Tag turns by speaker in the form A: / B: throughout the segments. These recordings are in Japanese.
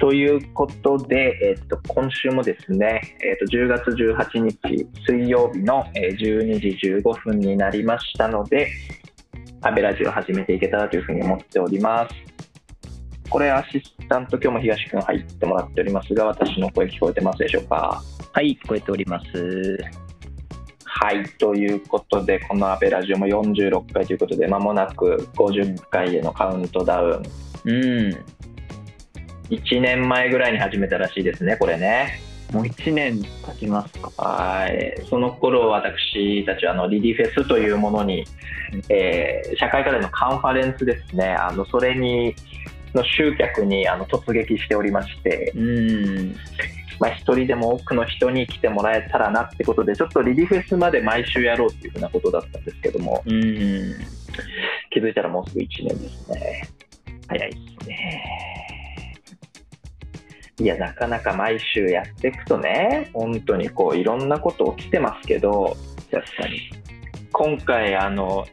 A: ということで、えっと、今週もですね、えっと、10月18日水曜日のえー12時15分になりましたので、アベラジオを始めていけたらというふうに思っております。これ、アシスタント、今日も東君入ってもらっておりますが、私の声聞こえてますでしょうか？
B: はい、聞こえております。
A: はい、ということで、このアベラジオも46回ということで、まもなく50回へのカウントダウン。
B: うん。
A: 1年前ぐらいに始めたらしいですね、これね。
B: もう1年経ちますか。
A: はい、その頃私たちはあのリリフェスというものに、えー社会課題のカンファレンスですね、あのそれにの集客にあの突撃しておりまして、
B: うん。
A: まあ、一人でも多くの人に来てもらえたらなってことで、ちょっとリリフェスまで毎週やろうっていうふうなことだったんですけども、
B: うん。
A: 気づいたらもうすぐ1年ですね。
B: 早いですね。
A: いや、なかなか毎週やっていくとね、本当にこういろんなこと起きてますけど、
B: 確かに。
A: 今回、あの、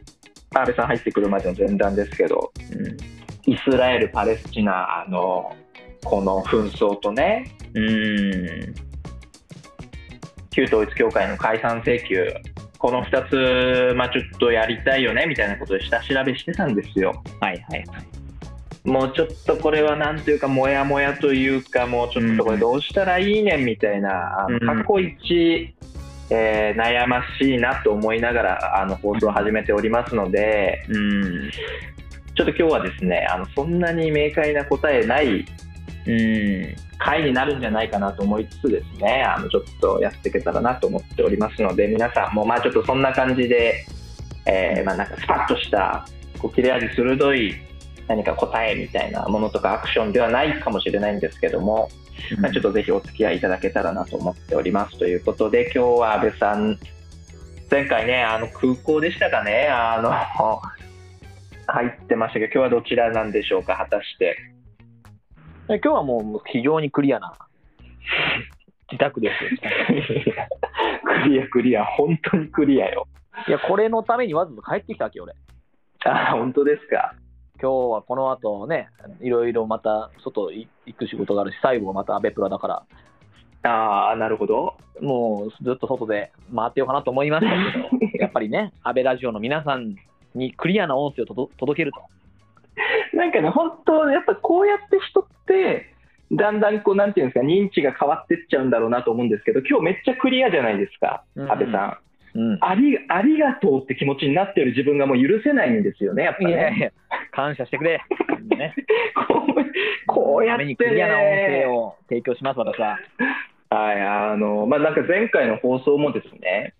A: 安倍さん入ってくるまでの前段ですけど、
B: うん。
A: イスラエル・パレスチナのこの紛争とね、
B: うん。
A: 旧統一教会の解散請求、この2つ、まあ、ちょっとやりたいよねみたいなことで下調べしてたんですよ。
B: はいはいはい。
A: もうちょっとこれはなんというか、もやもやというか、もうちょっとこれどうしたらいいねんみたいな、
B: うん
A: 過去一、えー悩ましいなと思いながらあの放送を始めておりますので、
B: うん。
A: ちょっと今日はですね、あのそんなに明快な答えない
B: うん。
A: 回になるんじゃないかなと思いつつですね、あのちょっとやっていけたらなと思っておりますので、皆さんもまあちょっとそんな感じで、えーまあなんかスパッとした、こう切れ味鋭い何か答えみたいなものとかアクションではないかもしれないんですけども、まあ、ちょっとぜひお付き合いいただけたらなと思っておりますということで、今日は安倍さん、前回ね、あの空港でしたかね、あの、入ってましたけど、今日はどちらなんでしょうか、果たして。
B: 今日はもう非常にクリアな自宅ですよ。
A: クリアクリア、本当にクリアよ。
B: いや、これのためにわざわざ帰ってきたわけよ、俺。
A: あ、本当ですか。
B: 今日はこの後ね、いろいろまた外行く仕事があるし、最後はまたアベプラだから、
A: ああ、なるほど。
B: もうずっと外で回ってようかなと思いましたけど、やっぱりね、安倍ラジオの皆さんにクリアな音声を届けると。
A: なんかね、本当、やっぱこうやって人って、だんだんこう、なんていうんですか、認知が変わってっちゃうんだろうなと思うんですけど、今日めっちゃクリアじゃないですか、
B: うん
A: 安倍さん。
B: うん、
A: ありありがとうって気持ちになってる自分がもう許せないんですよね、やっぱね。
B: 感謝してくれ。ね、
A: こうやって、
B: ためにクリアな音声
A: ね、
B: を提供します、私は。
A: はい、あの、まあ、なんか前回の放送もですね、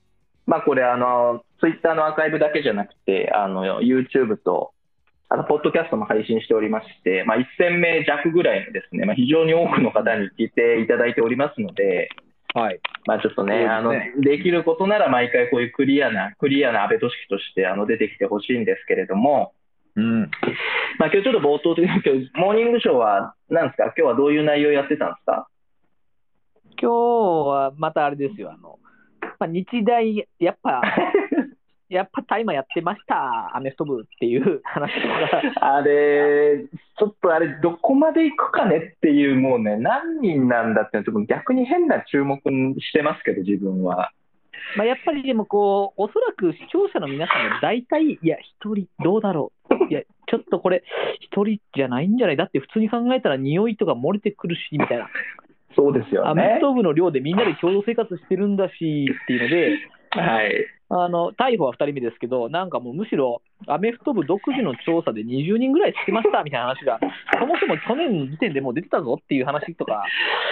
A: まあ、これ、あの、ツイッターのアーカイブだけじゃなくて、あの、YouTube と、あの、ポッドキャストも配信しておりまして、まあ、1000名弱ぐらいのですね、まあ、非常に多くの方に聞いていただいておりますので、
B: はい。
A: まあ、ちょっとね、
B: ね
A: あの、できることなら毎回こういうクリアな、クリアな安倍俊樹として、あの、出てきてほしいんですけれども、
B: うん。
A: まあ、今日ちょっと冒頭的に、今日、モーニングショーは、なんですか？今日はどういう内容やってたんですか？
B: 今日はまたあれですよ、あの、まあ、日大、やっぱ、やっぱ大麻やってました、アメフト部っていう話が。
A: あれ、ちょっとあれ、どこまで行くかねっていう、もうね、何人なんだっていうのはちょっと逆に変な注目してますけど、自分は。
B: まあ、やっぱりでもこう、おそらく視聴者の皆さんが大体、いや、一人どうだろう、いや、ちょっとこれ、一人じゃないんじゃないだって普通に考えたら匂いとか漏れてくるし、みたいな。
A: そうですよね
B: アメフ。ト部の寮でみんなで共同生活してるんだしっていうので、
A: はい。
B: あの逮捕は2人目ですけど、なんかもうむしろアメフト部独自の調査で20人ぐらいつけましたみたいな話が、そもそも去年の時点でもう出てたぞっていう話とか、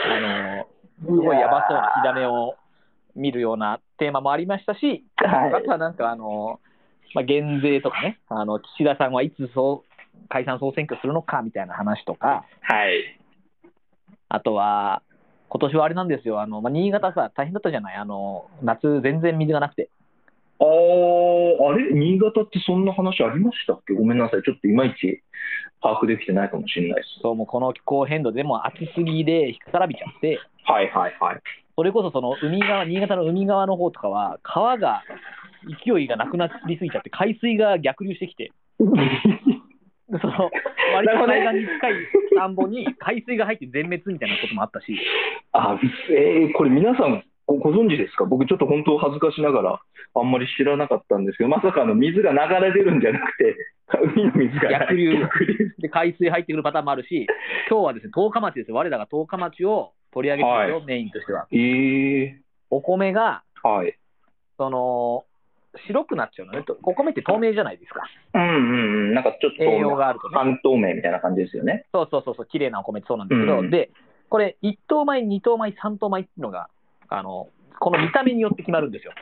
B: あのすごいやばそうな火種を見るようなテーマもありましたし、
A: はい
B: あとはなんかあの、まあ、減税とかね、あの岸田さんはいつそう解散・総選挙するのかみたいな話とか、
A: はい。
B: あとは、今年はあれなんですよ、あのまあ、新潟さ、大変だったじゃない、あの夏、全然水がなくて。
A: あー、あれ？新潟ってそんな話ありましたっけ？ごめんなさい。ちょっといまいち把握できてないかもしれないです。
B: そうもうこの気候変動でもう暑すぎで干からびちゃって、
A: はいはいはい。
B: それこそその海側、新潟の海側の方とかは、川が勢いがなくなりすぎちゃって、海水が逆流してきて、で その割と海岸に近い田んぼに海水が入って全滅みたいなこともあったし、
A: あ、えーこれ皆さんごご存知ですか？僕ちょっと本当恥ずかしながらあんまり知らなかったんですけど、まさかあの水が流れ出るんじゃなくて、海の水が
B: 逆流
A: 逆流
B: で海水入ってくるパターンもあるし、今日はですね、十日町ですよ、我らが十日町を取り上げてるよ、
A: は
B: メインとしては。
A: えー、
B: お米が、
A: はい。
B: その、白くなっちゃうのね。とお米って透明じゃないですか。
A: うんうんうん、なんかちょっと
B: 栄養があるとね。
A: 半透明みたいな感じですよね。
B: そうそうそうそう、綺麗なお米ってそうなんですけど、
A: うん
B: で、これ、1等米、2等米、3等米っていうのが、あの、この見た目によって決まるんですよ。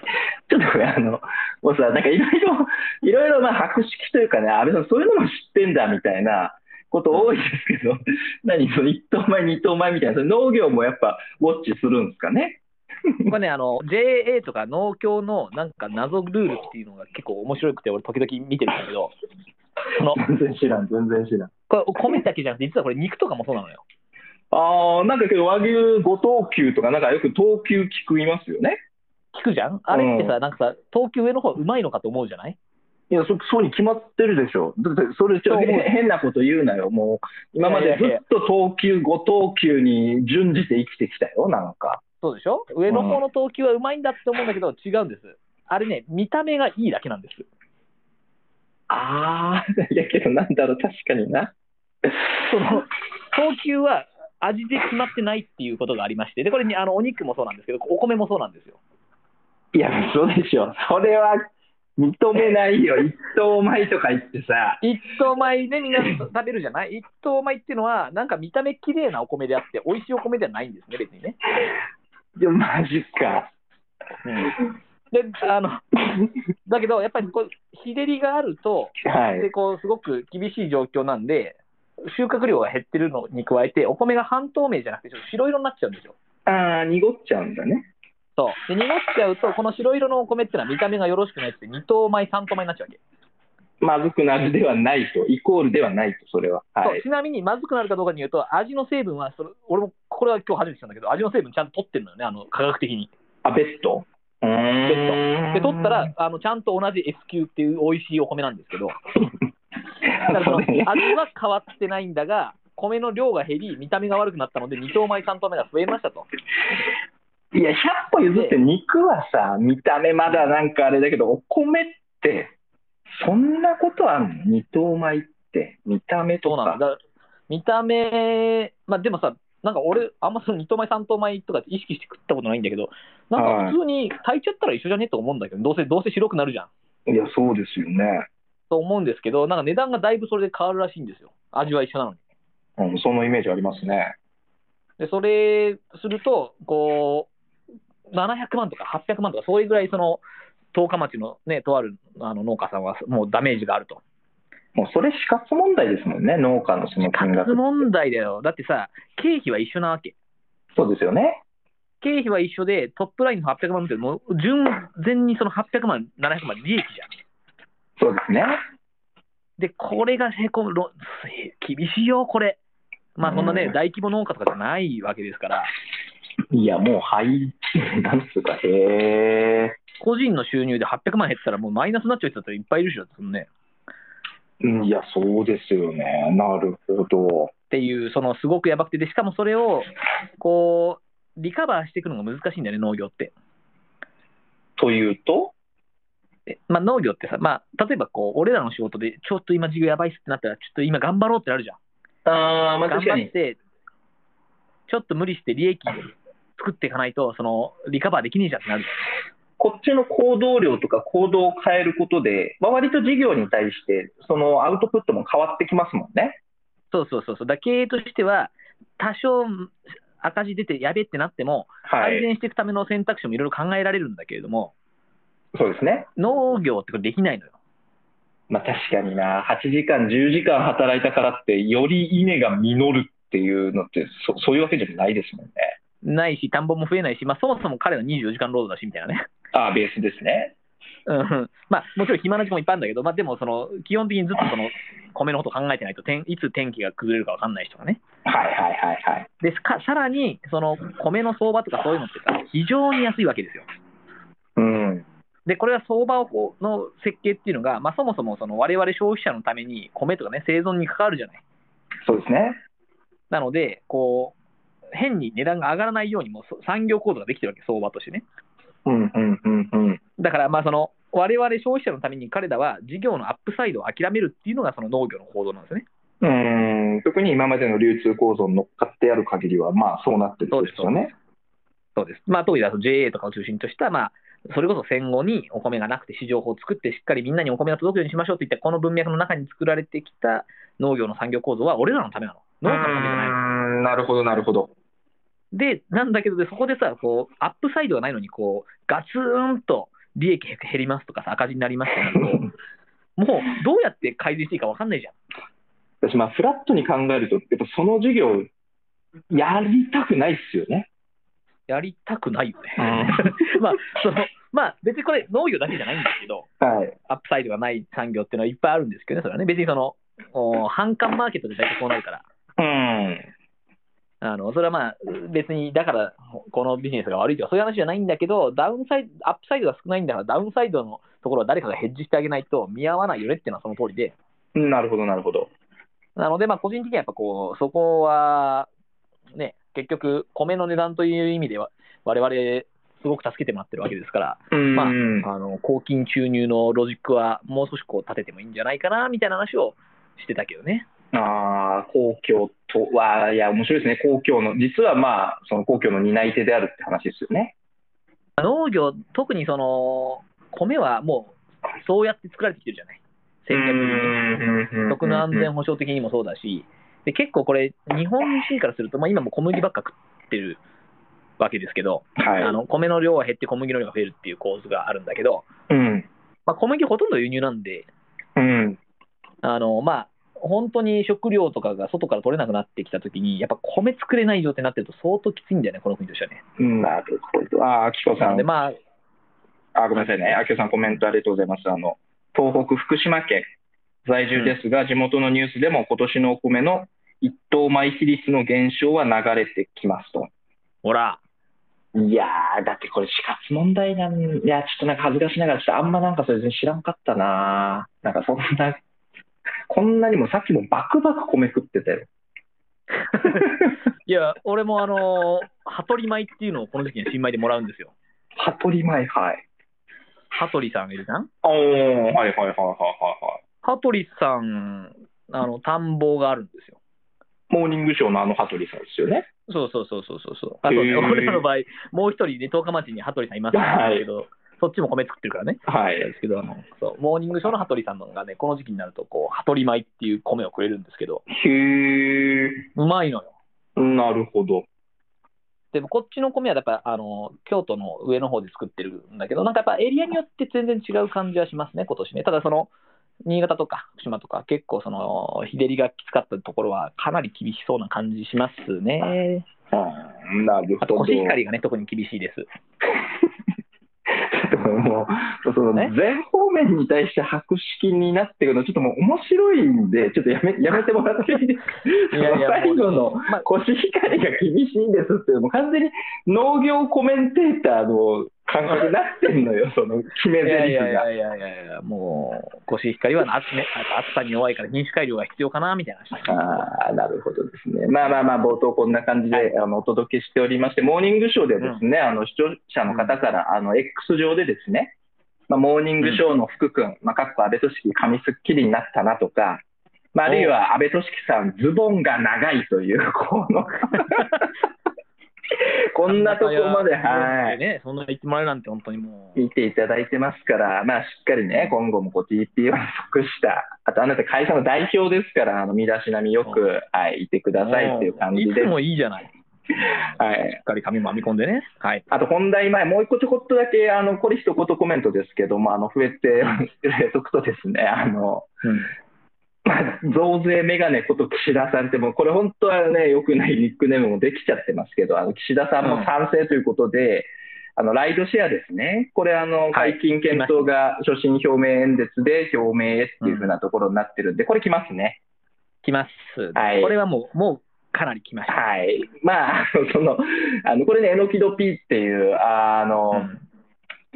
A: ちょっとこれあの、もうさ、なんかいろいろ、いろいろまあ博識というかね、安倍さん、そういうのも知ってんだみたいなこと多いですけど、何、その1等米、2等米みたいな、それ農業もやっぱウォッチするんですかね？
B: これね、あの、JA とか農協のなんか謎ルールっていうのが結構面白くて、俺時々見てるんだけど、その、
A: 全然知らん、全然知らん。
B: これ米だけじゃなくて、実はこれ肉とかもそうなのよ。
A: ああ、なんかけど和牛五等級とか、なんかよく等級聞くいますよね。
B: 聞くじゃん？あれってさ、なんかさ、等級上の方うまいのかと思うじゃない？
A: いや、そそうに決まってるでしょ。だって、それちょ変なこと言うなよ。もう、今までずっと等級、五等級に準じて生きてきたよ、なんか。
B: そうでしょ？上の方の等級はうまいんだって思うんだけど、違うんです。あれね、見た目がいいだけなんです。
A: ああ、いやけどなんだろう、確かにな。
B: その等級は味で決まってないっていうことがありまして、でこれにあのお肉もそうなんですけど、お米もそうなんですよ。
A: いや、そうでしょ。それは認めないよ。一等米とか言ってさ。
B: 一等米でみんな食べるじゃない？一等米っていうのは、なんか見た目綺麗なお米であって、美味しいお米ではないんですね、別にね。
A: いや、マジか。
B: であのだけど、やっぱりこう日照りがあると、
A: はい。
B: でこうすごく厳しい状況なんで、収穫量が減ってるのに加えて、お米が半透明じゃなくて、ちょっと白色になっちゃうんですよ。
A: ああ、濁っちゃうんだね。
B: そうで濁っちゃうと、この白色のお米ってのは見た目がよろしくないって、2等米、3等米になっちゃうわけ。
A: まずくなるではないと、イコールではないと、それは。はい。
B: そうちなみにまずくなるかどうかに言うと、味の成分はそれ、俺もこれは今日初めて知ったんだけど、味の成分ちゃんと取ってるのよね、あの科学的に。
A: あ、ベッド
B: ベッドで、取ったらあのちゃんと同じ S 級っていう美味しいお米なんですけど、だから味は変わってないんだが、米の量が減り、見た目が悪くなったので、2等米、3等米が増えましたと。
A: いや、100歩譲って肉はさ、見た目まだなんかあれだけど、お米って、そんなことあんの？二等米って、見た目とか。
B: そうなんだ。だから見た目、まあでもさ、なんか俺、あんまその2等米、3等米とか意識して食ったことないんだけど、なんか普通に炊いちゃったら一緒じゃね？と思うんだけど、どうせどうせ白くなるじゃん。
A: いや、そうですよね。
B: と思うんですけど、なんか値段がだいぶそれで変わるらしいんですよ。味は一緒なのに。
A: うん、そのイメージありますね。
B: で、それすると、こう、700万とか800万とか、そういうぐらい、その、十日町のね、とあるあの農家さんは、もうダメージがあると。
A: もうそれ死活問題ですもんね、農家のその金額
B: 活。問題だよ。だってさ、経費は一緒なわけ。
A: そうですよね。
B: 経費は一緒で、トップラインの800万って、もう純然にその800万、700万利益じゃん。
A: そうですね。
B: で、これがへこむ、ろ厳しいよ、これ。まあ、そんなね、
A: うん
B: 大規模農家とかじゃないわけですから、
A: いや、もう、はい、なんつうか、へえ。
B: 個人の収入で800万減ったら、もうマイナスになっちゃう人だっていっぱいいるでしょ、そのね。
A: うんいや、そうですよね。なるほど。
B: っていう、そのすごくやばくて、でしかもそれを、こう、リカバーしていくのが難しいんだよね、農業って。
A: というと、
B: でまあ、農業ってさ、まあ、例えばこう、俺らの仕事で、ちょっと今、事業やばいっすってなったら、ちょっと今、頑張ろうってなるじゃん。
A: あー、まあ、
B: 頑
A: 確かに。
B: 張って、ちょっと無理して利益作っていかないと、そのリカバーできねえじゃんってなる。
A: こっちの行動量とか行動を変えることで、まあ、割と事業に対して、そのアウトプットも変わってきますもんね。
B: そうそうそうそう、だ経営としては、多少赤字出てやべってなっても、
A: はい。
B: 改善していくための選択肢もいろいろ考えられるんだけれども、
A: そうですね。
B: 農業ってこれできないのよ。
A: まあ、確かにな、8時間、10時間働いたからって、より稲が実るっていうのってそ、そういうわけじゃないですもんね。
B: ないし、田んぼも増えないし、まあ、そもそも彼は24時間労働だしみたいなね。
A: あーベースですね。
B: うんまあ、もちろん暇な時間もいっぱいあるんだけど、まあ、でもその基本的にずっとその米のことを考えてないと天、いつ天気が崩れるか分かんない人がね。
A: はいはいはいはい。
B: でかさらに、その米の相場とかそういうのってさ、非常に安いわけですよ。
A: うん。
B: で、これは相場をこうの設計っていうのが、まあ、そもそもその我々消費者のために米とかね、生存に関わるじゃない。
A: そうですね。
B: なので、こう、変に値段が上がらないようにもそ産業構造ができてるわけ、相場としてね。
A: うんうんうんうん。
B: だから、まあ、その、我々消費者のために彼らは事業のアップサイドを諦めるっていうのがその農業の行動なんですね。
A: うーん特に今までの流通構造に乗っかってやる限りは、まあそうなってるんですよね。
B: そうです。まあ、当時 JA とかを中心とした、まあ、それこそ戦後にお米がなくて市場法を作って、しっかりみんなにお米が届くようにしましょうといったこの文脈の中に作られてきた農業の産業構造は俺らのためなの。農家のためじゃないの。
A: なるほど、なるほど。
B: で、なんだけどで、そこでさ、こう、アップサイドがないのに、こう、ガツンと利益減りますとかさ、赤字になりますと、もう、どうやって改善していいか分かんないじゃん。
A: 私、まあ、フラットに考えると、やっぱその事業、やりたくないっすよね。
B: やりたくないよね。まあ、その、まあ、別にこれ農業だけじゃないんですけど、
A: はい。
B: アップサイドがない産業っていうのはいっぱいあるんですけどね、それはね、別にその、お販管マーケットで大体こうなるから、
A: うん。
B: あのそれはまあ、別にだから、このビジネスが悪いとか、そういう話じゃないんだけど、ダウンサイド、アップサイドが少ないんだから、ダウンサイドのところは誰かがヘッジしてあげないと見合わないよねっていうのはその通りで、
A: なるほど、なるほど。
B: なので、まあ、個人的にはやっぱこう、そこは、ね、結局、米の値段という意味では、我々、すごく助けてもらってるわけですから、
A: うん。
B: まあ、あの公金注入のロジックはもう少しこう立ててもいいんじゃないかなみたいな話をしてたけどね。
A: ああ、公共とは、いや、面白いですね。公共の、実はまあ、その公共の担い手であるって話ですよね。
B: 農業、特にその米はもうそうやって作られてきてるじゃない、戦略的にね。食の安全保障的にもそうだし、で結構これ、日本人からすると、まあ、今も小麦ばっか食ってるわけですけど、
A: はい。
B: あの米の量は減って小麦の量が増えるっていう構図があるんだけど、
A: うん。
B: まあ、小麦ほとんど輸入なんで、
A: うん。
B: あのまあ、本当に食料とかが外から取れなくなってきたときに、やっぱ米作れない状態になってると相当きついんだよね、この国としてはね。
A: なるほど。ああ、きこさん
B: で、。まあ、
A: あ、ごめんなさいね。あきこさんコメントありがとうございます。あの、東北福島県在住ですが、地元のニュースでも今年のお米の一等米比率の減少は流れてきますと。
B: ほら、
A: いやー、だってこれ死活問題なん、いや、ちょっとなんか恥ずかしながら、ちょっとあんまなんかそれ全然知らんかったななんかそんな、こんなにもさっきもバクバク米食ってたよ。
B: いや、俺もあの、羽鳥米っていうのをこの時期に新米でもらうんですよ。
A: 羽鳥米、はい。
B: 羽鳥さんがいるじゃん？
A: おー、はいはいはいはいはいはい。
B: 羽鳥さん、あの、田んぼがあるんですよ。
A: モーニングショーのあの羽鳥さんですよね。
B: そうそうそうそうそう。あそうね、俺らの場合、もう一人ね、十日町に羽鳥さんいますけど、そっちも米作ってるからね。
A: はい。
B: ですけど、あのそうモーニングショーの羽鳥さんのがね、この時期になると、こう、羽鳥米っていう米をくれるんですけど、
A: へー、
B: うまいのよ。
A: なるほど。
B: でもこっちの米はやっぱあの京都の上の方で作ってるんだけど、なんかやっぱエリアによって全然違う感じはしますね、今年ね。ただその新潟とか福島とか、結構その日照りがきつかったところはかなり厳しそうな感じしますね。
A: うん、なる
B: あと
A: ほど。
B: コシヒカリがね、特に厳しいです。
A: でももう、その
B: ね
A: 全方面に対して博識になっていくの、ちょっともう面白いんで、ちょっとやめやめてもらっていいですか、
B: いやいや
A: 最後の
B: まあ
A: コシヒカリが厳しいんですっていうのも、完全に農業コメンテーターの感覚になってんのよ、その決め台詞が。
B: やいやいやいやいや、もうコシヒカリは暑,、ね、暑さに弱いから品種改良が必要かなみたいな話。
A: ああ、なるほどですね。まあまあまあ、冒頭こんな感じで、
B: はい
A: あのお届けしておりまして、モーニングショーでですね、あの視聴者の方から、あの X 上でですね、まあ、モーニングショーの福君、まあ、かっこ安倍俊樹、髪すっきりになったなとか、まあ、あるいは安倍俊樹さん、ズボンが長いという、この、こんなとこまで、はい。
B: ね、そんな言ってもらえるなんて本当にもう。
A: 見ていただいてますから、まあ、しっかりね、今後もこう TPO に即した、あとあなた会社の代表ですから、あの身だしなみよく、はい、いてくださいっていう感じで
B: いつ、もいいじゃない。
A: はい
B: しっかり髪も編み込んでね。はい。
A: あと本題前、もう一個ちょこっとだけ、あのこれ一言コメントですけども、あの増えて入れとくとですね、あの
B: うん
A: まあ、増税メガネこと岸田さんって、もうこれ本当はね、良くないニックネームもできちゃってますけど、あの岸田さんも賛成ということで、あのライドシェアですね、これ、あの
B: はい
A: 解禁検討が所信表明演説で表明へっていうふうなところになってるんで、これ来ますね。
B: 来ます。
A: はい
B: これはもう、もうかなり来ました。
A: はい。まあ、その、あのこれね、えのきど P っていう、あの、
B: うん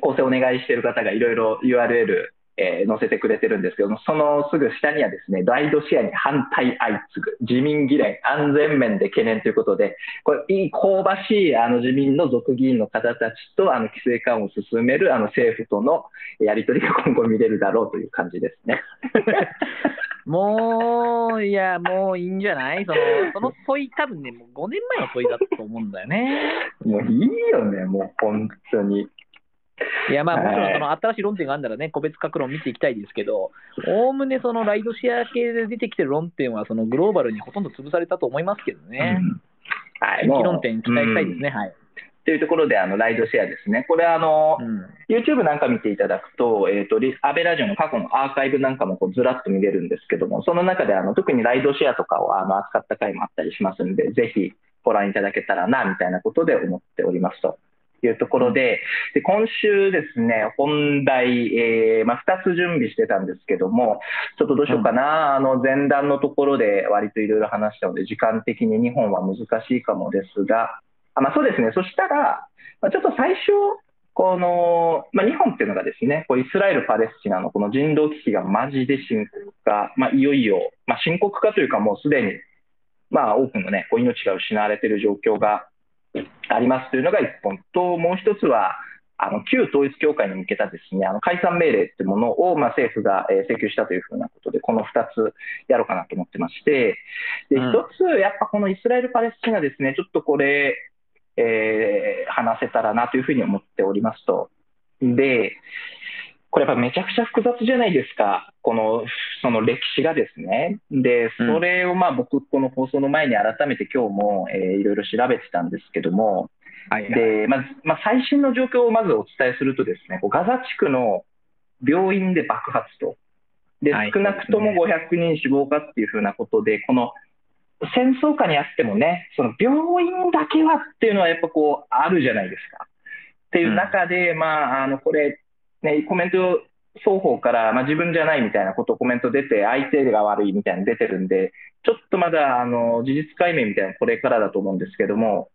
A: 構成お願いしている方がいろいろ URL えー、載せてくれてるんですけども、そのすぐ下にはですね、ライドシェアに反対相次ぐ、自民議連、安全面で懸念ということで、これ、いい香ばしいあの自民の属議員の方たちとあの規制緩和を進めるあの政府とのやり取りが今後見れるだろうという感じですね。
B: もう、いや、もういいんじゃない？そのその問い、多分ね、もう5年前の問いだと思うんだよね。
A: もういいよね、もう本当に。
B: いや、まあ、もちろんその新しい論点があるならね、個別各論見ていきたいですけど、おおむねそのライドシェア系で出てきてる論点は、そのグローバルにほとんど潰されたと思いますけどね。うん、はい、論点期待したいですね。はい。
A: というところで、あのライドシェアですね、これあの、うん、YouTube なんか見ていただくと、えーと、アベラジオの過去のアーカイブなんかもこうずらっと見れるんですけども、その中であの特にライドシェアとかをあの扱った回もあったりしますので、ぜひご覧いただけたらなみたいなことで思っておりますと。いうところで、で今週ですね、本題、えー、まあ、2つ準備してたんですけども、ちょっとどうしようかな、うん、あの前段のところで割といろいろ話したので、時間的に日本は難しいかもですが、あまあ、そうですね、そしたら、まあ、ちょっと最初、この、まあ、日本っていうのがですね、こうイスラエル・パレスチナのこの人道危機がマジで深刻化、まあ、いよいよ、まあ、深刻化というかもうすでに、まあ、多くのね、こう命が失われている状況がありますというのが1本と、もう1つは、あの旧統一教会に向けたですねあの解散命令というものを、まあ、政府が、え請求したというふうなことで、この2つやろうかなと思ってまして、で1つ、やっぱこのイスラエル・パレスチナですね、ちょっとこれ、えー、話せたらなというふうに思っておりますと。で、これやっぱめちゃくちゃ複雑じゃないですか、このその歴史がですね。で、それをまあ僕、この放送の前に改めて今日も、えー、いろいろ調べてたんですけども、はいはい、でまずまあ、最新の状況をまずお伝えすると、ですねガザ地区の病院で爆発と、で少なくとも500人死亡かっていうふうなことで、この戦争下にあってもね、その病院だけはっていうのはやっぱこうあるじゃないですか。っていう中で、うん、まあ、あのこれ、ね、コメント双方から、まあ、自分じゃないみたいなことをコメント出て、相手が悪いみたいなの出てるんで、ちょっとまだあの事実解明みたいなこれからだと思うんですけども、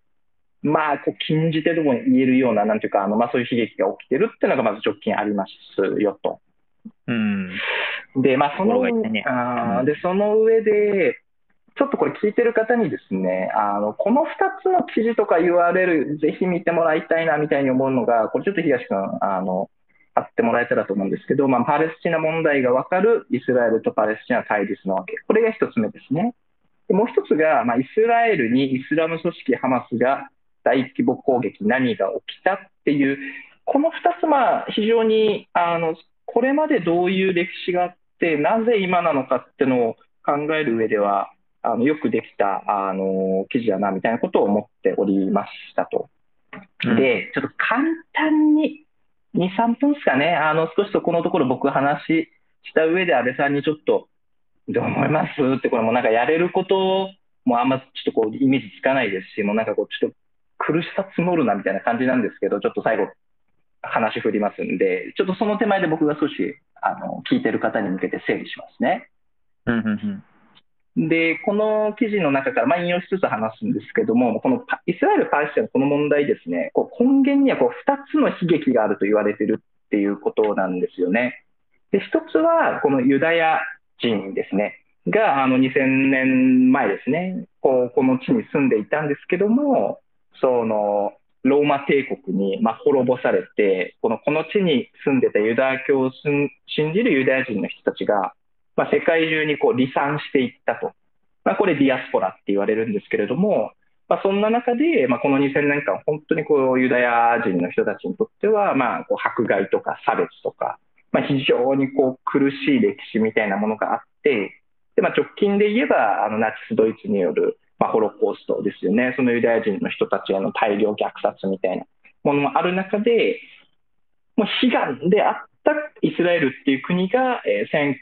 A: まあ、こう禁じ手でも言えるような、なんていうか、あのまあ、そういう悲劇が起きてるっていうのがまず直近ありますよと。
B: うん、
A: で、まあ、その、ね、あでその上で、ちょっとこれ聞いてる方にですね、あのこの2つの記事とか URL、ぜひ見てもらいたいなみたいに思うのが、これちょっと東君、あのあってもらえたらと思うんですけど、まあ、パレスチナ問題が分かるイスラエルとパレスチナ対立のわけ。これが1つ目ですね。でもう1つが、まあ、イスラエルにイスラム組織ハマスが大規模攻撃、何が起きたっていう、この2つ、まあ、非常にあのこれまでどういう歴史があって、なぜ今なのかっていうのを考える上では、あのよくできたあの記事だなみたいなことを思っておりましたと。で、ちょっと簡単に2、3分ですかね、あの少しそこのところ僕話した上で安倍さんにちょっと、どう思います？って、これもなんかやれることもあんまちょっとこうイメージつかないですし、もうなんかこうちょっと苦しさ募るなみたいな感じなんですけど、ちょっと最後話振りますんで、ちょっとその手前で僕が少しあの聞いてる方に向けて整理しますね。
B: うんうんうん。
A: で、この記事の中からまあ引用しつつ話すんですけども、このイスラエル・パレスチナのこの問題ですね、こう根源にはこう2つの悲劇があると言われているっていうことなんですよね。で、1つはこのユダヤ人ですね、があの2000年前ですね、こうこの地に住んでいたんですけども、そのローマ帝国にま滅ぼされて、このこの地に住んでたユダヤ教を信じるユダヤ人の人たちが、まあ、世界中にこう離散していったと、まあ、これ、ディアスポラって言われるんですけれども、まあ、そんな中で、まあ、この2000年間、本当にこうユダヤ人の人たちにとっては、まあ、こう迫害とか差別とか、まあ、非常にこう苦しい歴史みたいなものがあって、でまあ、直近で言えば、あのナチス・ドイツによる、まあ、ホロコーストですよね、そのユダヤ人の人たちへの大量虐殺みたいなものもある中で、もう悲願であったイスラエルっていう国が、えー、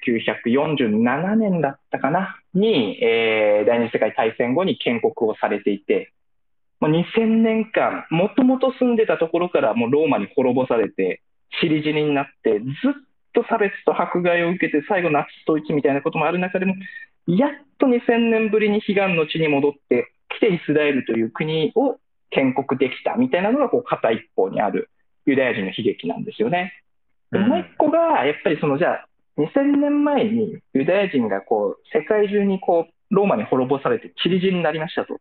A: 1947年だったかな？に、えー、第二次世界大戦後に建国をされていて、もう2000年間、もともと住んでたところからもうローマに滅ぼされて、尻死にになって、ずっと差別と迫害を受けて、最後ナチス統一みたいなこともある中でも、やっと2000年ぶりに悲願の地に戻ってきて、イスラエルという国を建国できたみたいなのがこう片一方にある。ユダヤ人の悲劇なんですよね。でもう一個が、やっぱりそのじゃあ、2000年前にユダヤ人がこう世界中にこうローマに滅ぼされて散り散りになりましたと。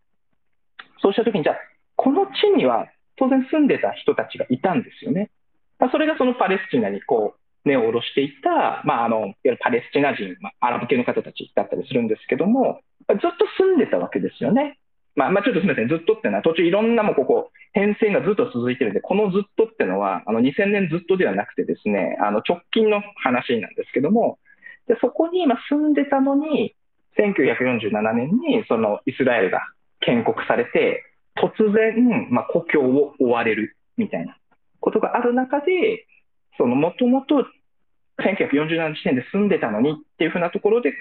A: そうしたときに、じゃあ、この地には当然住んでた人たちがいたんですよね。まあ、それがそのパレスチナにこう根を下ろしていた、まあ、あのいわゆるパレスチナ人、まあ、アラブ系の方たちだったりするんですけども、ずっと住んでたわけですよね。まあ、まあ、ちょっとすみません、ずっとっていうのは、途中いろんなもここ、変遷がずっと続いてるんで、このずっとっていうのは、あの2000年ずっとではなくてですね、あの直近の話なんですけども、でそこに今住んでたのに、1947年にそのイスラエルが建国されて、突然、まあ、故郷を追われるみたいなことがある中で、もともと1947年時点で住んでたのにっていうふうなところで、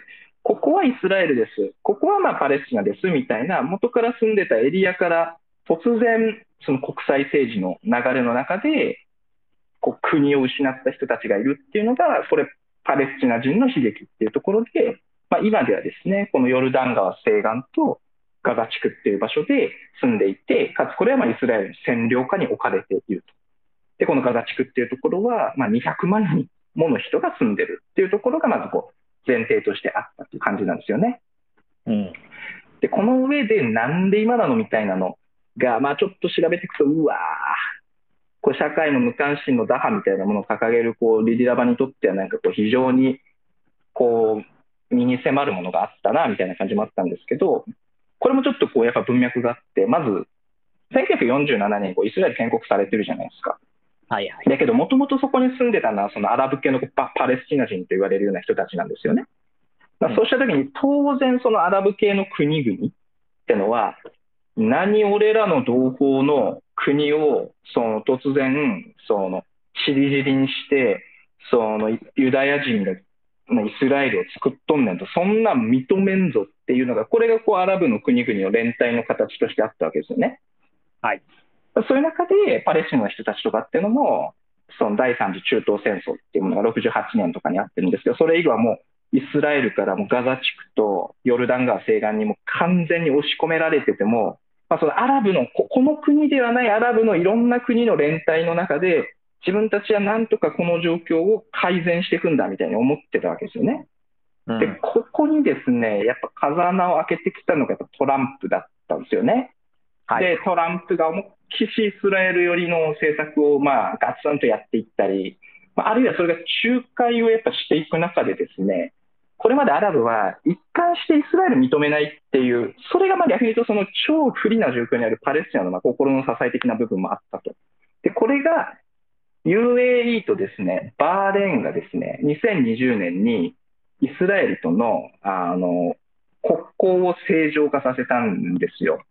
A: ここはイスラエルです、ここはまあパレスチナですみたいな、元から住んでたエリアから突然、その国際政治の流れの中で、こう国を失った人たちがいるっていうのが、これ、パレスチナ人の悲劇っていうところで、まあ、今ではですね、このヨルダン川西岸とガザ地区っていう場所で住んでいて、かつこれはまあイスラエルの占領下に置かれていると。で、このガザ地区っていうところは、まあ、200万人もの人が住んでるっていうところがまずこう前提としてあったっていう感じなんですよね。
B: うん、
A: で、この上でなんで今なのみたいなのが、まあちょっと調べていくと、うわー、こう社会の無関心の打破みたいなものを掲げるこうリディラバにとってはなんかこう非常にこう身に迫るものがあったなみたいな感じもあったんですけど、これもちょっとこうやっぱ文脈があって、まず1947年こうイスラエル建国されてるじゃないですか。
B: はいはい、
A: だけど、もともとそこに住んでたのは、そのアラブ系のパパレスチナ人と言われるような人たちなんですよね。まあ、そうしたときに、当然、そのアラブ系の国々ってのは、何俺らの同胞の国をその突然、そのちりぢりにして、そのユダヤ人がイスラエルを作っとんねんと、そんなん認めんぞっていうのが、これがこうアラブの国々の連帯の形としてあったわけですよね。
B: はい。
A: そういう中で、パレスチナの人たちとかっていうのも、その第三次中東戦争っていうものが68年とかにあってるんですけど、それ以後はもうイスラエルからもガザ地区とヨルダン川西岸にも完全に押し込められてても、まあ、そのアラブのこ、この国ではないアラブのいろんな国の連帯の中で、自分たちはなんとかこの状況を改善していくんだみたいに思ってたわけですよね。うん、で、ここにですね、やっぱ風穴を開けてきたのがトランプだったんですよね。はい、で、トランプが思いっきしイスラエル寄りの政策を、まあ、ガツンとやっていったり、あ、あるいはそれが仲介をやっぱしていく中でですね、これまでアラブは一貫してイスラエル認めないっていう、それがまあ逆に言うとその超不利な状況にあるパレスチナのまあ心の支え的な部分もあったと。で、これが UAE とですね、バーレーンがですね、2020年にイスラエルとのあの国交を正常化させたんですよ。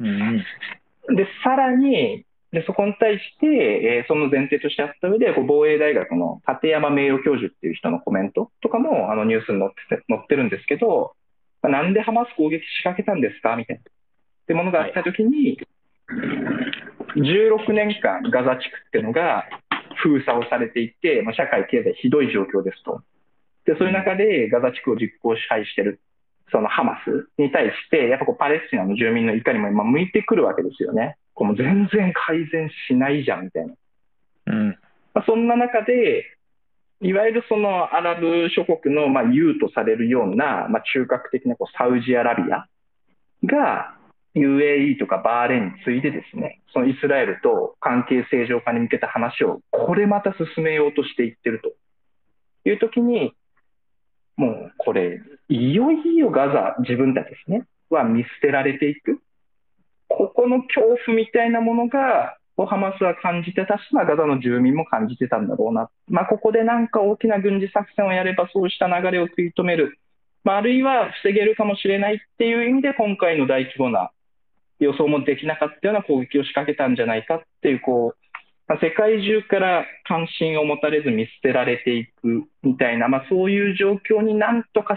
B: うん、
A: で、さらに、でそこに対して、えー、その前提としてあった上で、こう防衛大学の立山名誉教授っていう人のコメントとかもあのニュースに載って載ってるんですけど、まあ、なんでハマス攻撃仕掛けたんですか？みたいな。ってものがあったときに、16年間ガザ地区っていうのが封鎖をされていて、まあ、社会経済ひどい状況ですと。で、そういう中でガザ地区を実効支配してるそのハマスに対して、やっぱこうパレスチナの住民の怒りも今向いてくるわけですよね。こう全然改善しないじゃんみたいな。
B: うん
A: まあ、そんな中で、いわゆるそのアラブ諸国のまあ優とされるような、まあ、中核的なこうサウジアラビアが UAE とかバーレーンに次いでですね、そのイスラエルと関係正常化に向けた話をこれまた進めようとしていってるという時に、もうこれ、いよいよガザ、自分たちですね、は見捨てられていく。ここの恐怖みたいなものが、ハマスは感じてたし、ガザの住民も感じてたんだろうな。まあ、ここでなんか大きな軍事作戦をやれば、そうした流れを食い止める。まあ、あるいは防げるかもしれないっていう意味で、今回の大規模な予想もできなかったような攻撃を仕掛けたんじゃないかっていう、こう、まあ、世界中から関心を持たれず見捨てられていくみたいな、まあ、そういう状況になんとか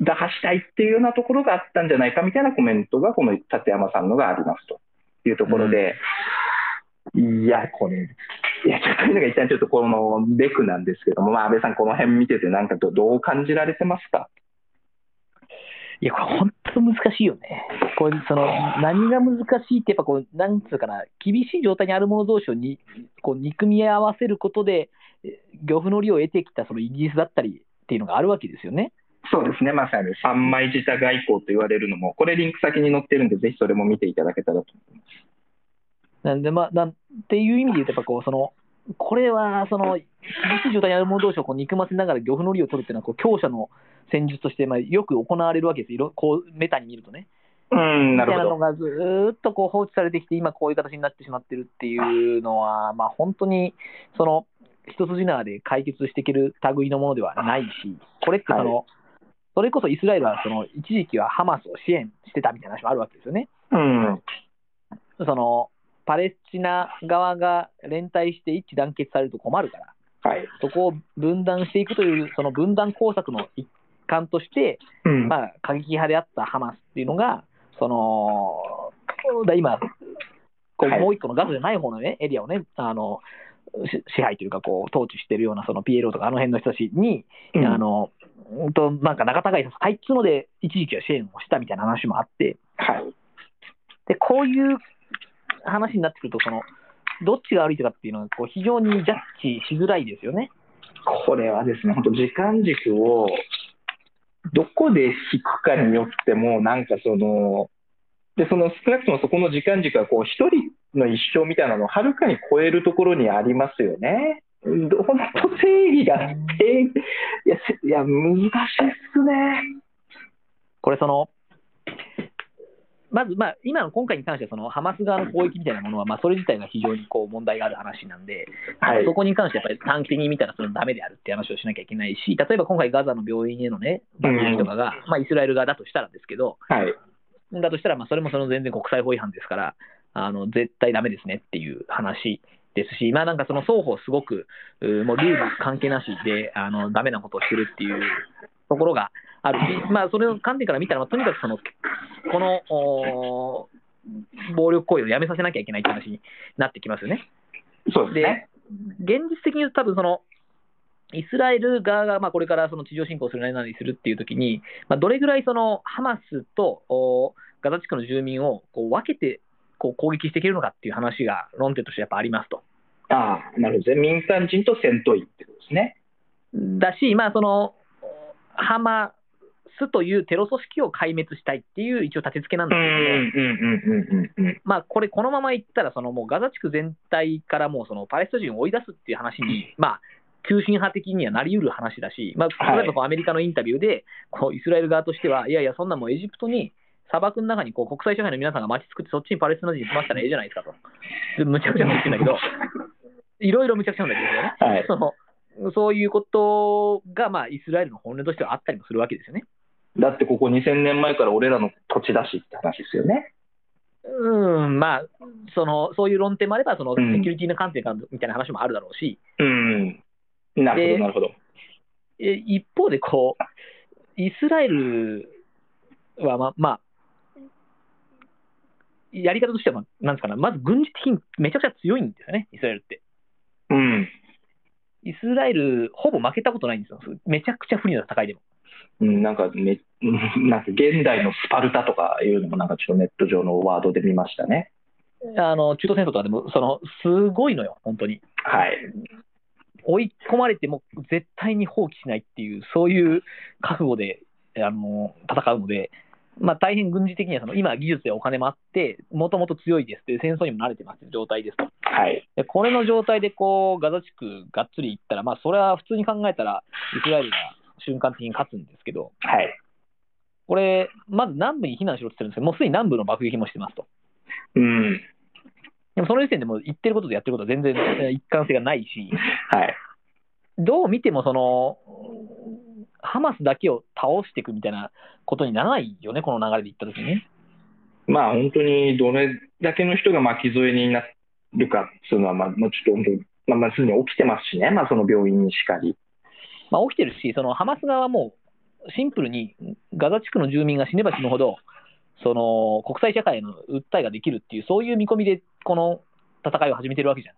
A: 打破したいっていうようなところがあったんじゃないかみたいなコメントが、この立山さんのがありますというところで、うん、いや、これ、いや、ちょっというのが一旦ちょっとこのベクなんですけども、まあ、安倍さん、この辺見てて、なんかどう感じられてますか？
B: いや、これ本当難しいよね。これ、その、何が難しいって、やっぱこう、なんつうかな、厳しい状態にあるもの同士をに、こう、憎み合わせることで、え漁夫の利を得てきたそのイギリスだったりっていうのがあるわけですよね。
A: そうですね、まさに三枚舌外交と言われるのも、これ、リンク先に載ってるんで、ぜひそれも見ていただけたらと思います。
B: なんで、まあ、なんっていう意味で言うと、やっぱこう、その、これは、その、厳しい状態にある者同士をこう憎ませながら漁夫の利を取るっていうのは、こう、強者の戦術として、まあ、よく行われるわけです。いろこう、メタに見るとね。
A: うん、なるほど。
B: みたいなのがずーっとこう放置されてきて、今こういう形になってしまってるっていうのは、まあ、本当に、その、一筋縄で解決していける類のものではないし、これってその、
A: は
B: それこそイスラエルはその一時期はハマスを支援してたみたいな話もあるわけですよね。
A: うん、
B: そのパレスチナ側が連帯して一致団結されると困るから、
A: はい。
B: そこを分断していくという、その分断工作の一環として、
A: うん、
B: まあ、過激派であったハマスっていうのが、そのだ今、こう
A: はい。
B: もう一個のガザじゃない方の、ね、エリアをね、あのし支配というかこう、統治してるようなその PLO とか、あの辺の人たちに、
A: うん。
B: あのうんとなんか仲違いさせたいっつうので、一時期は支援をしたみたいな話もあって、
A: はい。
B: でこういう話になってくると、そのどっちが悪いとかっていうのはこう非常にジャッジしづらいですよね。
A: これはですね、本当、時間軸をどこで引くかによっても、なんかその、でその少なくともそこの時間軸はこう一人の一生みたいなのをはるかに超えるところにありますよね。本当、正義が、正義いや、せいや難しいっすね。
B: これその、まず、まあ、今の今回に関してはその、ハマス側の攻撃みたいなものは、まあ、それ自体が非常にこう問題がある話なんで、
A: はい
B: そこに関してやっぱり短期的に見たらそれダメであるって話をしなきゃいけないし、例えば今回、ガザの病院へのね、爆撃とかが、まあ、イスラエル側だとしたらですけど、
A: はい。
B: だとしたら、まあ、それもその全然国際法違反ですから、あの絶対ダメですねっていう話ですし、まあ、なんかその双方すごく、もうルール関係なしで、あのダメなことをしてるっていうところがあるし、まあ、それの観点から見たら、まあとにかくそのこのお暴力行為をやめさせなきゃいけないって話になってきますよね。
A: そうですね。
B: 現実的に言うと、多分そのイスラエル側がまあこれからその地上侵攻するなりなりするっていうときに、まあ、どれぐらいそのハマスとおガザ地区の住民をこう分けてこう攻撃していけるのかっていう話が論点としてやっぱありますと。
A: ああ、なるほどね。民間人と戦闘員ってことですね。
B: だし、まあ、そのハマスというテロ組織を壊滅したいっていう一応立て付けなんだけど。まあ、これ、このままいったら、そのもうガザ地区全体からもうそのパレスチナ人を追い出すっていう話に、まあ、急進派的にはなりうる話だし、まあ、
A: はい
B: 例えばこうアメリカのインタビューで、こうイスラエル側としては、いやいや、そんなもうエジプトに砂漠の中にこう国際社会の皆さんが街作って、そっちにパレスチナ人住ませたらええじゃないですかと。でむちゃくちゃなってんだけど、いろいろむちゃくちゃなんだけどね。
A: はい。
B: そのそういうことが、まあ、イスラエルの本音としてはあったりもするわけですよね。
A: だってここ2000年前から俺らの土地だしって話ですよね。
B: うん、まあ、そのそういう論点もあれば、その
A: うん
B: セキュリティの観点からみたいな話もあるだろうし、
A: うん。なるほど、
B: で
A: なるほど。
B: え一方でこう、イスラエルは、ままあ、やり方としては、なんですかね、まず軍事的にめちゃくちゃ強いんですよね、イスラエルって。
A: うん。
B: イスラエル、ほぼ負けたことないんですよ、めちゃくちゃ不利な戦いでも。
A: うん、なんかめ、う んなんか現代のスパルタとかいうのもなんかちょっとネット上のワードで見ましたね。
B: あの中東戦争とかでも、そのすごいのよ、本当に。
A: はい。
B: 追い込まれても絶対に放棄しないっていう、そういう覚悟であの戦うので、まあ、大変軍事的にはその今、技術やお金もあって、もともと強いですって、戦争にも慣れてますという状態ですと。
A: はい。
B: でこれの状態でこうガザ地区がっつりいったら、まあ、それは普通に考えたら、イスラエルが瞬間的に勝つんですけど、
A: はい。
B: これ、まず南部に避難しろって言ってるんですけど、もうすでに南部の爆撃もしてますと。
A: うん。
B: でもその時点でもう言ってることとやってることは全然えー一貫性がないし、
A: はい。
B: どう見てもその、ハマスだけを倒していくみたいなことにならないよね、この流れでいったときにね。
A: まあ本当にどれだけの人が巻き添えになるかっていうのは、まあ、もうちょっと本当に、まあ、まあ、すでに起きてますしね、まあその病院にしかり。
B: まあ、起きてるし、そのハマス側はもうシンプルにガザ地区の住民が死ねば死ぬほど、その国際社会への訴えができるっていう、そういう見込みでこの戦いを始めてるわけじゃん。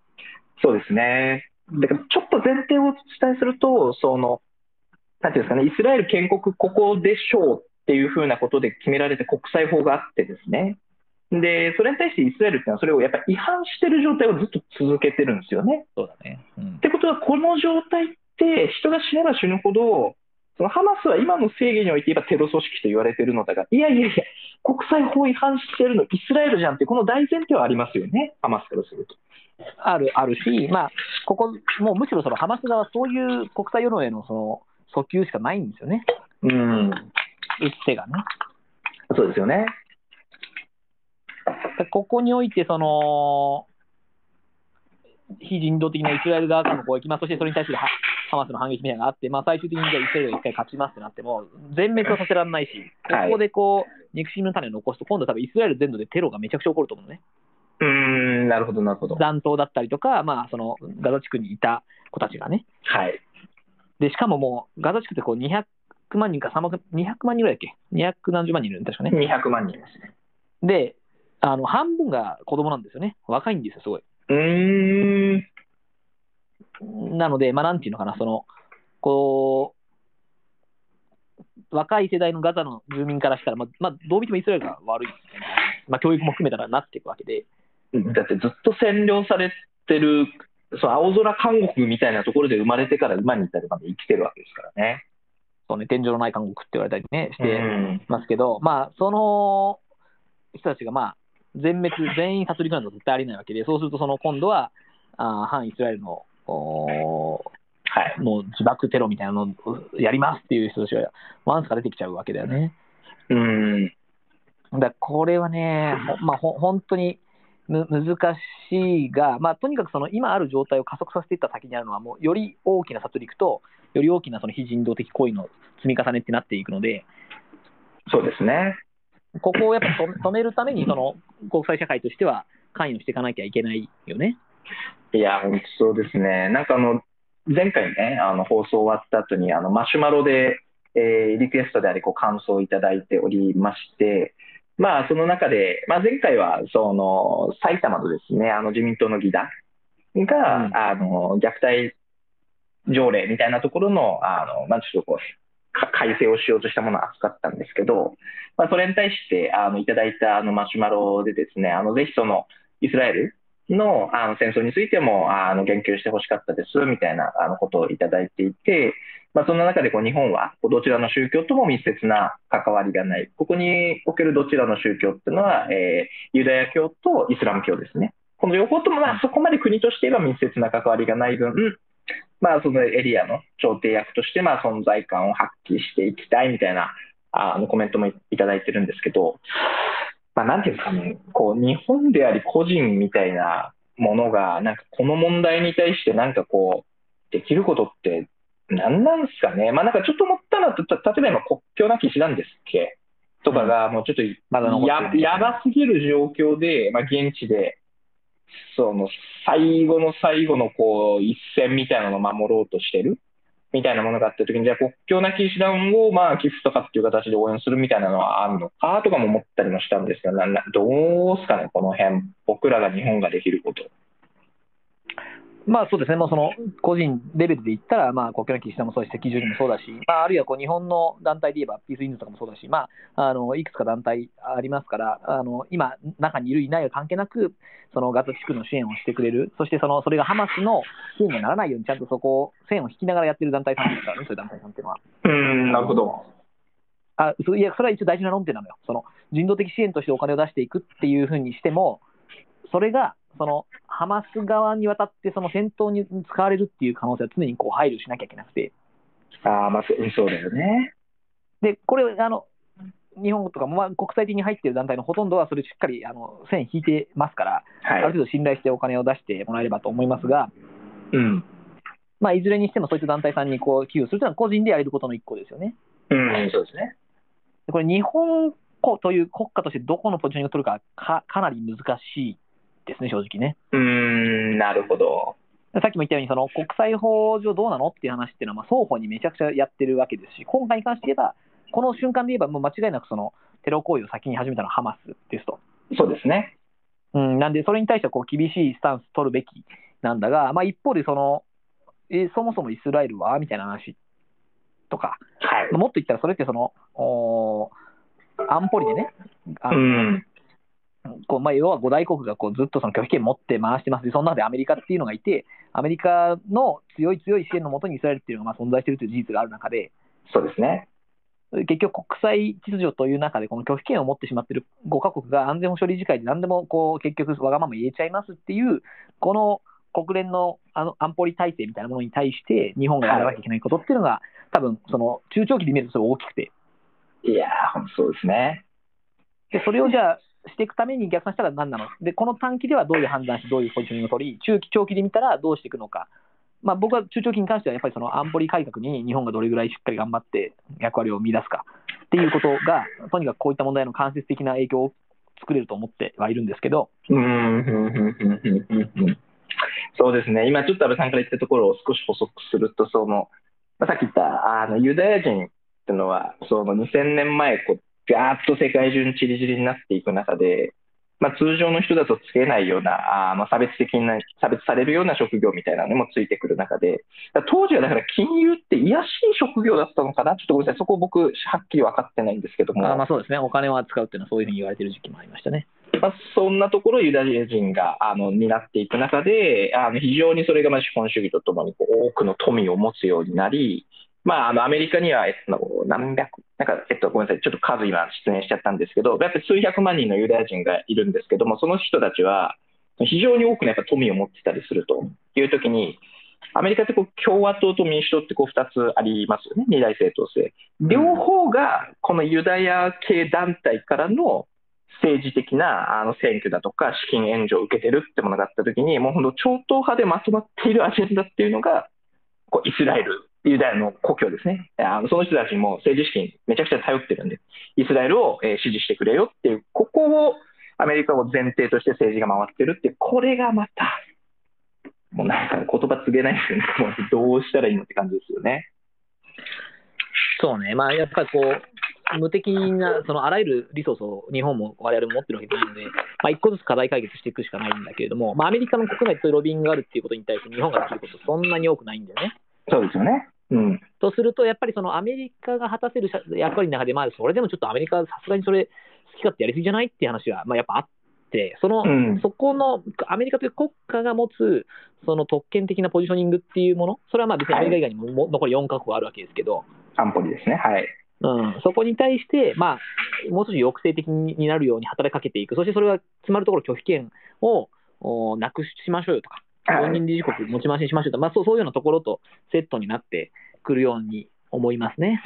A: そうですね。だからちょっと前提をお伝えすると、その、なんていうんですかね、イスラエル建国ここでしょうっっていうふうなことで決められた国際法があってですね。で、それに対してイスラエルっていうのはそれをやっぱり違反してる状態をずっと続けてるんですよね。
B: そうだね。うん
A: っ、てことは、この状態って人が死ねば死ぬほど、そのハマスは今の正義において言えばテロ組織と言われてるのだが、いやいやいや、国際法違反してるのイスラエルじゃんって、この大前提はありますよね、ハマスからすると。
B: ある、あるし、まあ、ここ、もうむしろそのハマス側はそういう国際世論へのその訴求しかないんですよね。
A: うん、
B: 打つ手がね。
A: そうですよね。
B: でここにおいて、その、非人道的なイスラエル側からの攻撃、まあ、そしてそれに対するハハマスの反撃みたいなのがあって、まあ、最終的にじゃあイスラエルが一回勝ちますってなっても、全滅はさせられないし、
A: はい
B: ここでこう、憎しみの種を残すと、今度は多分イスラエル全土でテロがめちゃくちゃ起こると思うのね。
A: うーん、なるほど、なるほど。
B: 残党だったりとか、まあ、そのガザ地区にいた子たちがね。
A: はい。
B: で、しかももう、ガザ地区ってこう200万人か300 200万人ぐらいだっけ ?200 何十万人いるんだ確かね。
A: 200万人いますね。
B: で、あの半分が子供なんですよね。若いんですよ、すごい。
A: うーん、
B: なので、まあ、なんていうのかな、その、こう、若い世代のガザの住民からしたら、まあ、まあ、どう見てもイスラエルが悪いですね。まあ、教育も含めたらなっていくわけで、
A: だってずっと占領されてる、そう青空監獄みたいなところで生まれてから今に至るまで生きてるわけですからね。
B: そうね、天井のない監獄って言われたりね、して
A: うん
B: ますけど、まあ、その人たちが、まあ、全滅、全員殺戮なんて絶対ありえないわけで、そうすると、その今度は、あー反イスラエルの、お
A: はい。
B: もう自爆テロみたいなのをやりますっていう人たちが、ワンスが出てきちゃうわけだよね。
A: うん、
B: だこれはね、ほまあ、ほ本当にむ難しいが、まあ、とにかくその今ある状態を加速させていった先にあるのは、もうより大きな殺戮と、より大きなその非人道的行為の積み重ねってなっていくので、
A: そうですね。
B: ここをやっぱ止止めるために、その国際社会としては関与していかなきゃいけないよね。
A: いや、本当そうですね。なんかあの、前回ね、あの放送終わった後に、あの、マシュマロで、えーリクエストであり、こう、感想をいただいておりまして、まあ、その中で、まあ、前回は、その、埼玉のですね、あの、自民党の議団が、
B: うん
A: あの、虐待条例みたいなところの、あの、まあ、ちょっとこう、か改正をしようとしたものを扱ったんですけど、まあ、それに対して、あの、いただいた、あの、マシュマロでですね、あの、ぜひその、イスラエルのあの戦争についてもあの言及してほしかったですみたいなあのことをいただいていて、まあ、そんな中でこう日本はこうどちらの宗教とも密接な関わりがない、ここにおけるどちらの宗教っていうのは、えーユダヤ教とイスラム教ですね。この両方ともまあそこまで国としては密接な関わりがない分、まあ、そのエリアの調停役としてまあ存在感を発揮していきたいみたいなあのコメントもいいただいてるんですけど、まあ、なんていうんですかね、こう日本であり個人みたいなものが、なんかこの問題に対して、なんかこう、できることって何なんですかね、まあ、なんかちょっと思ったのは、た例えば今、国境なき師団ですっけ？とかが、もうちょっと
B: まだ残ってる
A: ややばすぎる状況で、まあ、現地で、その最後の最後のこう一線みたいなのを守ろうとしてる？みたいなものがあった時に、じゃあ国境なき医師団をまあ寄付とかっていう形で応援するみたいなのはあるのかとかも思ったりもしたんですけど、どうすかね、この辺、僕らが日本ができること。
B: まあそうですね、もうその個人レベルで言ったら、まあ、国境の騎士団もそうだし、赤十字もそうだし、まあ、あるいはこう日本の団体で言えば、ピースインズとかもそうだし、まあ、あのいくつか団体ありますから、あの今、中にいる、いないは関係なく、そのガザ地区の支援をしてくれる、そしてそのそれがハマスの支援にならないように、ちゃんとそこを線を引きながらやってる団体さんですからね、そういう団体さんっていうのは。
A: うん、なるほど。
B: あそういや、それは一応大事な論点なのよ。その人道的支援としてお金を出していくっていうふうにしても、それがそのハマス側に渡ってその戦闘に使われるっていう可能性は常にこう配慮しなきゃいけなくて、
A: ああ、まあそうだよね。
B: でこれあの、日本とかも、まあ、国際的に入っている団体のほとんどはそれしっかりあの線引いてますから、あ
A: はい。
B: る程度信頼してお金を出してもらえればと思いますが、
A: うん。
B: まあ、いずれにしてもそういった団体さんにこう寄付するというのは個人でやれることの一個ですよね。
A: うん、そうですね。
B: でこれ、日本という国家としてどこのポジションを取るかか、かなり難しいですね、正直ね。
A: うーん、なるほど。
B: さっきも言ったように、その国際法上どうなのっていう話っていうのは、まあ、双方にめちゃくちゃやってるわけですし、今回に関して言えば、この瞬間で言えば、もう間違いなくそのテロ行為を先に始めたのはハマスですと。
A: そうですね。
B: うん、なんで、それに対してはこう厳しいスタンス取るべきなんだが、まあ、一方でその、えそもそもイスラエルはみたいな話とか、
A: はい。
B: もっと言ったら、それってその、おー安保理でね、あの
A: うん。
B: こうまあ、要は五大国がこうずっとその拒否権持って回してますで、その中でアメリカっていうのがいて、アメリカの強い強い支援のもとにイスラエルっていうのがまあ存在しているという事実がある中で、
A: そうですね。
B: 結局、国際秩序という中で、この拒否権を持ってしまっている5カ国が安全保障理事会で何でもこう結局、わがまま言えちゃいますっていう、この国連のあの安保理体制みたいなものに対して、日本がやらなきゃいけないことっていうのが、多分その中長期で見るとそれ大きくて、
A: いやー、そうですね。
B: でそれをじゃあ、していくために逆算したら何なの？で、この短期ではどういう判断して、どういうポジショニングを取り、中期、長期で見たらどうしていくのか。まあ、僕は中長期に関しては、やっぱりその安保理改革に日本がどれぐらいしっかり頑張って役割を見出すかっていうことが、とにかくこういった問題の間接的な影響を作れると思ってはいるんですけど、
A: そうですね。今ちょっと安倍さんから言ったところを少し補足すると、その、まあ、さっき言った、あの、ユダヤ人っていうのは、その2000年前、こ、ガーッと世界中に散り散りになっていく中で、まあ、通常の人だとつけないような、あーまあ、差別的な、差別されるような職業みたいなのもついてくる中で、当時はだから金融って癒やしい職業だったのかな？ちょっとごめんなさい。そこ僕、はっきり分かってないんですけども。
B: あまあそうですね、お金を扱うっていうのはそういうふうに言われてる時期もありましたね。
A: まあ、そんなところをユダヤ人があの担っていく中で、あの非常にそれがまあ資本主義とともにこう多くの富を持つようになり、まあ、あのアメリカには、えっと、何百、なんか、えっと、ごめんなさい、ちょっと数今出演しちゃったんですけど、やっぱり数百万人のユダヤ人がいるんですけども、その人たちは非常に多くのやっぱ富を持ってたりするというときに、アメリカってこう共和党と民主党ってこう2つありますよね、二大政党制。両方がこのユダヤ系団体からの政治的なあの選挙だとか資金援助を受けてるってものがあったときに、もう本当、超党派でまとまっているアジェンダっていうのが、こうイスラエル、ユダヤの故郷ですね。あのその人たちも政治資金めちゃくちゃ頼ってるんで、イスラエルを、えー支持してくれよっていう、ここをアメリカを前提として政治が回ってるって、これがまた、もうなんか言葉告げないですよね。も うどうしたらいいのって感じですよね。
B: そうね、まあやっぱりこう、無敵な、そのあらゆるリソースを日本も我々も持ってるわけでないので、まあ、一個ずつ課題解決していくしかないんだけれども、まあ、アメリカの国内そういうロビングがあるっていうことに対して、日本ができること、そんなに多くないんだよね。
A: そうですよね。うん。
B: とすると、やっぱりそのアメリカが果たせる役割の中で、まあ、それでもちょっとアメリカはさすがにそれ、好き勝手やりすぎじゃない？っていう話は、まあ、やっぱあって、その、
A: うん
B: そこのアメリカという国家が持つ、その特権的なポジショニングっていうもの、それはまあ別にアメリカ以外にもも残り4カ国あるわけですけど、
A: 安保理ですね。はい。
B: うん、そこに対して、まあ、もう少し抑制的になるように働きかけていく、そしてそれが詰まるところ、拒否権をおなくしましょうよとか、
A: はい
B: 常任理事国持ち回しにしましょうとか、まあ、そうそういうようなところとセットになってくるように思いますね。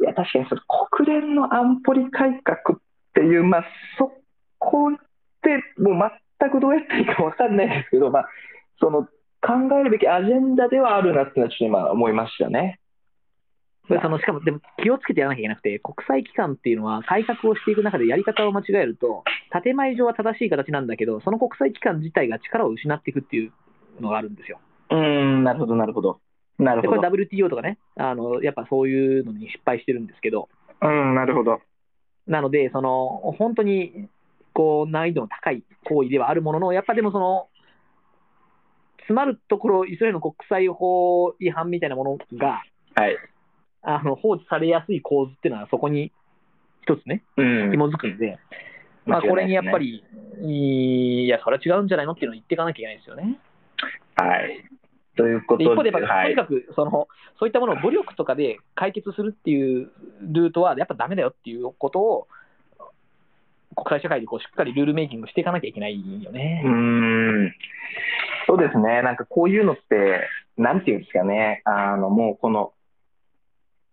A: いや、確かにそれ、国連の安保理改革っていう、まあ、そこって、もう全くどうやっていいか分かんないですけど、まあ、その、考えるべきアジェンダではあるなっていうのは、ちょっと今思いましたね。
B: でそのしかも、でも気をつけてやらなきゃいけなくて、国際機関っていうのは改革をしていく中でやり方を間違えると、建前上は正しい形なんだけど、その国際機関自体が力を失っていくっていうのがあるんですよ。
A: うーん、なるほど、なるほど。なるほど。
B: れ WTO とかね、あのやっぱそういうのに失敗してるんですけど、
A: うん、なるほど。
B: なので、その本当にこう難易度の高い行為ではあるものの、やっぱでもその、詰まるところ、イスラエルの国際法違反みたいなものが
A: はい。
B: あの放置されやすい構図っていうのは、そこに一つね、
A: うん。
B: 紐づくんで、まあ、これにやっぱり、いや、それは違うんじゃないのっていうのを言っていかなきゃいけないですよね。
A: はい。ということ
B: で一方で、とにかくその、そういったものを武力とかで解決するっていうルートは、やっぱダメだよっていうことを、国際社会でこうしっかりルールメイキングしていかなきゃいけないよね。
A: うーんそうですね、なんかこういうのって、なんていうんですかね、あのもうこの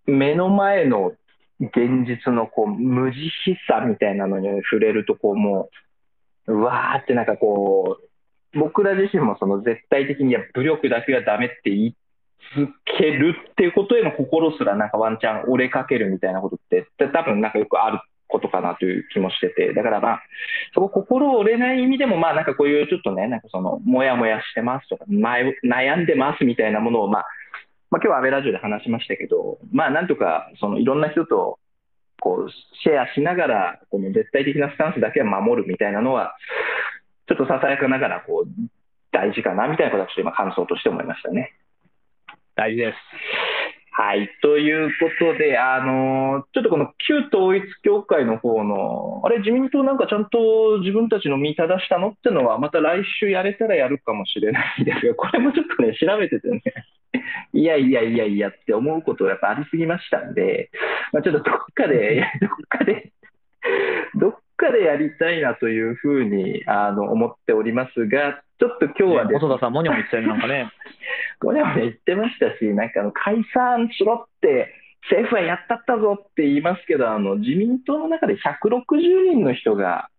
A: 目の前の現実のこう無慈悲さみたいなのに触れると、こうもう、うわーってなんかこう、僕ら自身もその絶対的にいや武力だけはダメって言い続けるっていうことへの心すらなんかワンチャン折れかけるみたいなことって、多分なんかよくあることかなという気もしてて、だからまあ、そこ心折れない意味でも、まあなんかこういうちょっとね、なんかその、もやもやしてますとか、悩んでますみたいなものを、まあ、まあ今日は安倍ラジオで話しましたけど、まあなんとか、そのいろんな人と、こう、シェアしながら、この絶対的なスタンスだけは守るみたいなのは、ちょっとささやかながら、こう、大事かなみたいなことはちょっと今感想として思いましたね。
B: 大事です。
A: はい。ということで、あのちょっとこの旧統一教会の方の、あれ、自民党なんかちゃんと自分たちの見正したのってのは、また来週やれたらやるかもしれないですが、これもちょっとね、調べててね、いやいやいやいやって思うことやっぱありすぎましたんで、まあ、ちょっとどっかで、どっかで、どっかでやりたいなというふうにあの思っておりますが、ちょっと今日は
B: ね、細田さん、もにょも言ってたよ、なんかね。
A: もにょも言ってましたし、なんかあの解散しろって、政府はやったったぞって言いますけど、あの自民党の中で160人の人が、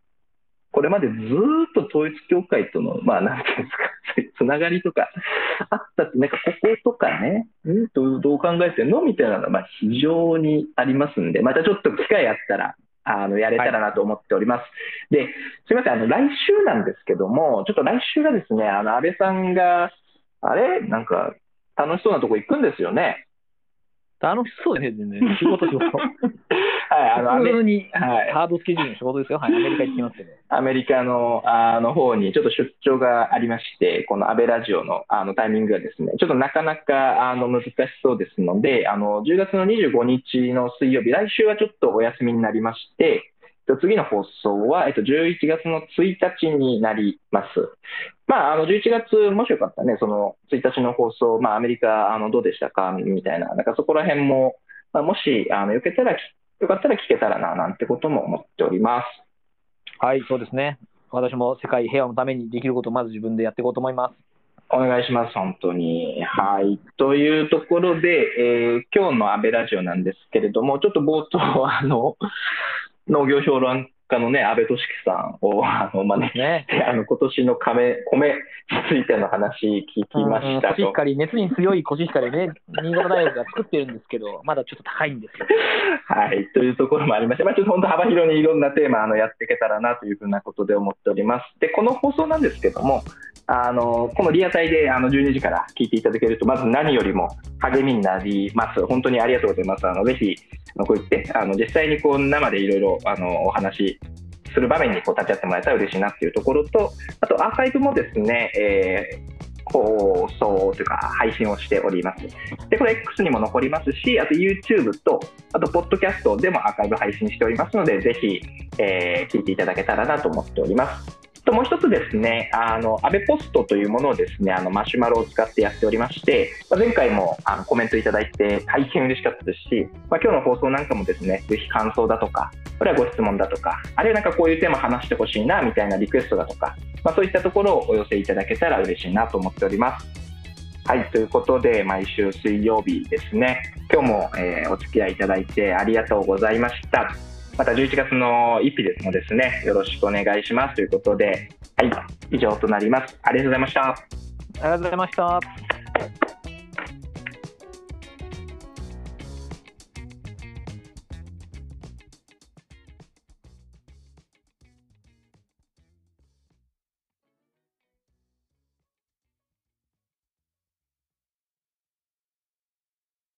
A: これまでずっと統一教会との、まあ、なんていうんですか、つながりとかあったって、なんかこことかね、んどう考えてんのみたいなのが、まあ、非常にありますんで、またちょっと機会あったら、あのやれたらなと思っております。はい、で、すみません、あの来週なんですけども、ちょっと来週がですね、あの安倍さんが、あれ、なんか楽しそうなとこ行くんですよね。
B: 楽しそうですね、仕事仕事。
A: はい、あ
B: のはい、ハードスケジュールの仕事ですよ、はい、アメリカ行ってきますけど。
A: アメリカのあの方にちょっと出張がありまして、この安倍ラジオのあのタイミングがですね、ちょっとなかなかあの難しそうですので、あの10月の25日の水曜日、来週はちょっとお休みになりまして、次の放送は、えっと、11月の1日になります。まあ、あの11月、もしよかったらね、その1日の放送、まあ、アメリカあのどうでしたかみたいな、なんかそこら辺も、まあ、もしあのよけたらよかったら聞けたらななんてことも思っております。
B: はい、そうですね。私も世界平和のためにできることをまず自分でやっていこうと思います。
A: お願いします、本当に。はい。というところで、えー、今日の安倍ラジオなんですけれども、ちょっと冒頭、あの、農業評論家のね、安倍俊樹さんを あの招いて、ね、あの今年の米米についての話聞きました
B: と。コシヒカリ、熱に強いコシヒカリね、新潟大学が作ってるんですけど、まだちょっと高いんですよ。
A: はい、というところもありまして、まあ、ちょっと本当幅広にいろんなテーマあのやっていけたらなというふうなことで思っております。で、この放送なんですけども、あのこのリアタイであの12時から聞いていただけると、まず何よりも励みになります。本当にありがとうございます。あのぜひこう言ってあの実際にこう生でいろいろお話する場面にこう立ち会ってもらえたら嬉しいなっていうところと、あとアーカイブもですね、えー放送というか配信をしております。で、これ X にも残りますし、あと YouTube と、あと Podcast でもアーカイブ配信しておりますので、ぜひ、えー、聞いていただけたらなと思っております。ともう一つですね、あの、安倍ポストというものをですね、あの、マシュマロを使ってやっておりまして、まあ、前回もあのコメントいただいて大変嬉しかったですし、まあ、今日の放送なんかもですね、ぜひ感想だとか、これはご質問だとか、あるいはなんかこういうテーマ話してほしいな、みたいなリクエストだとか、まあ、そういったところをお寄せいただけたら嬉しいなと思っております。はい、ということで、毎週水曜日ですね、今日も、えー、お付き合いいただいてありがとうございました。また11月の1日ですのですね、よろしくお願いしますということで、はい、以上となります。ありがとうございました。あ
B: りがとうございました。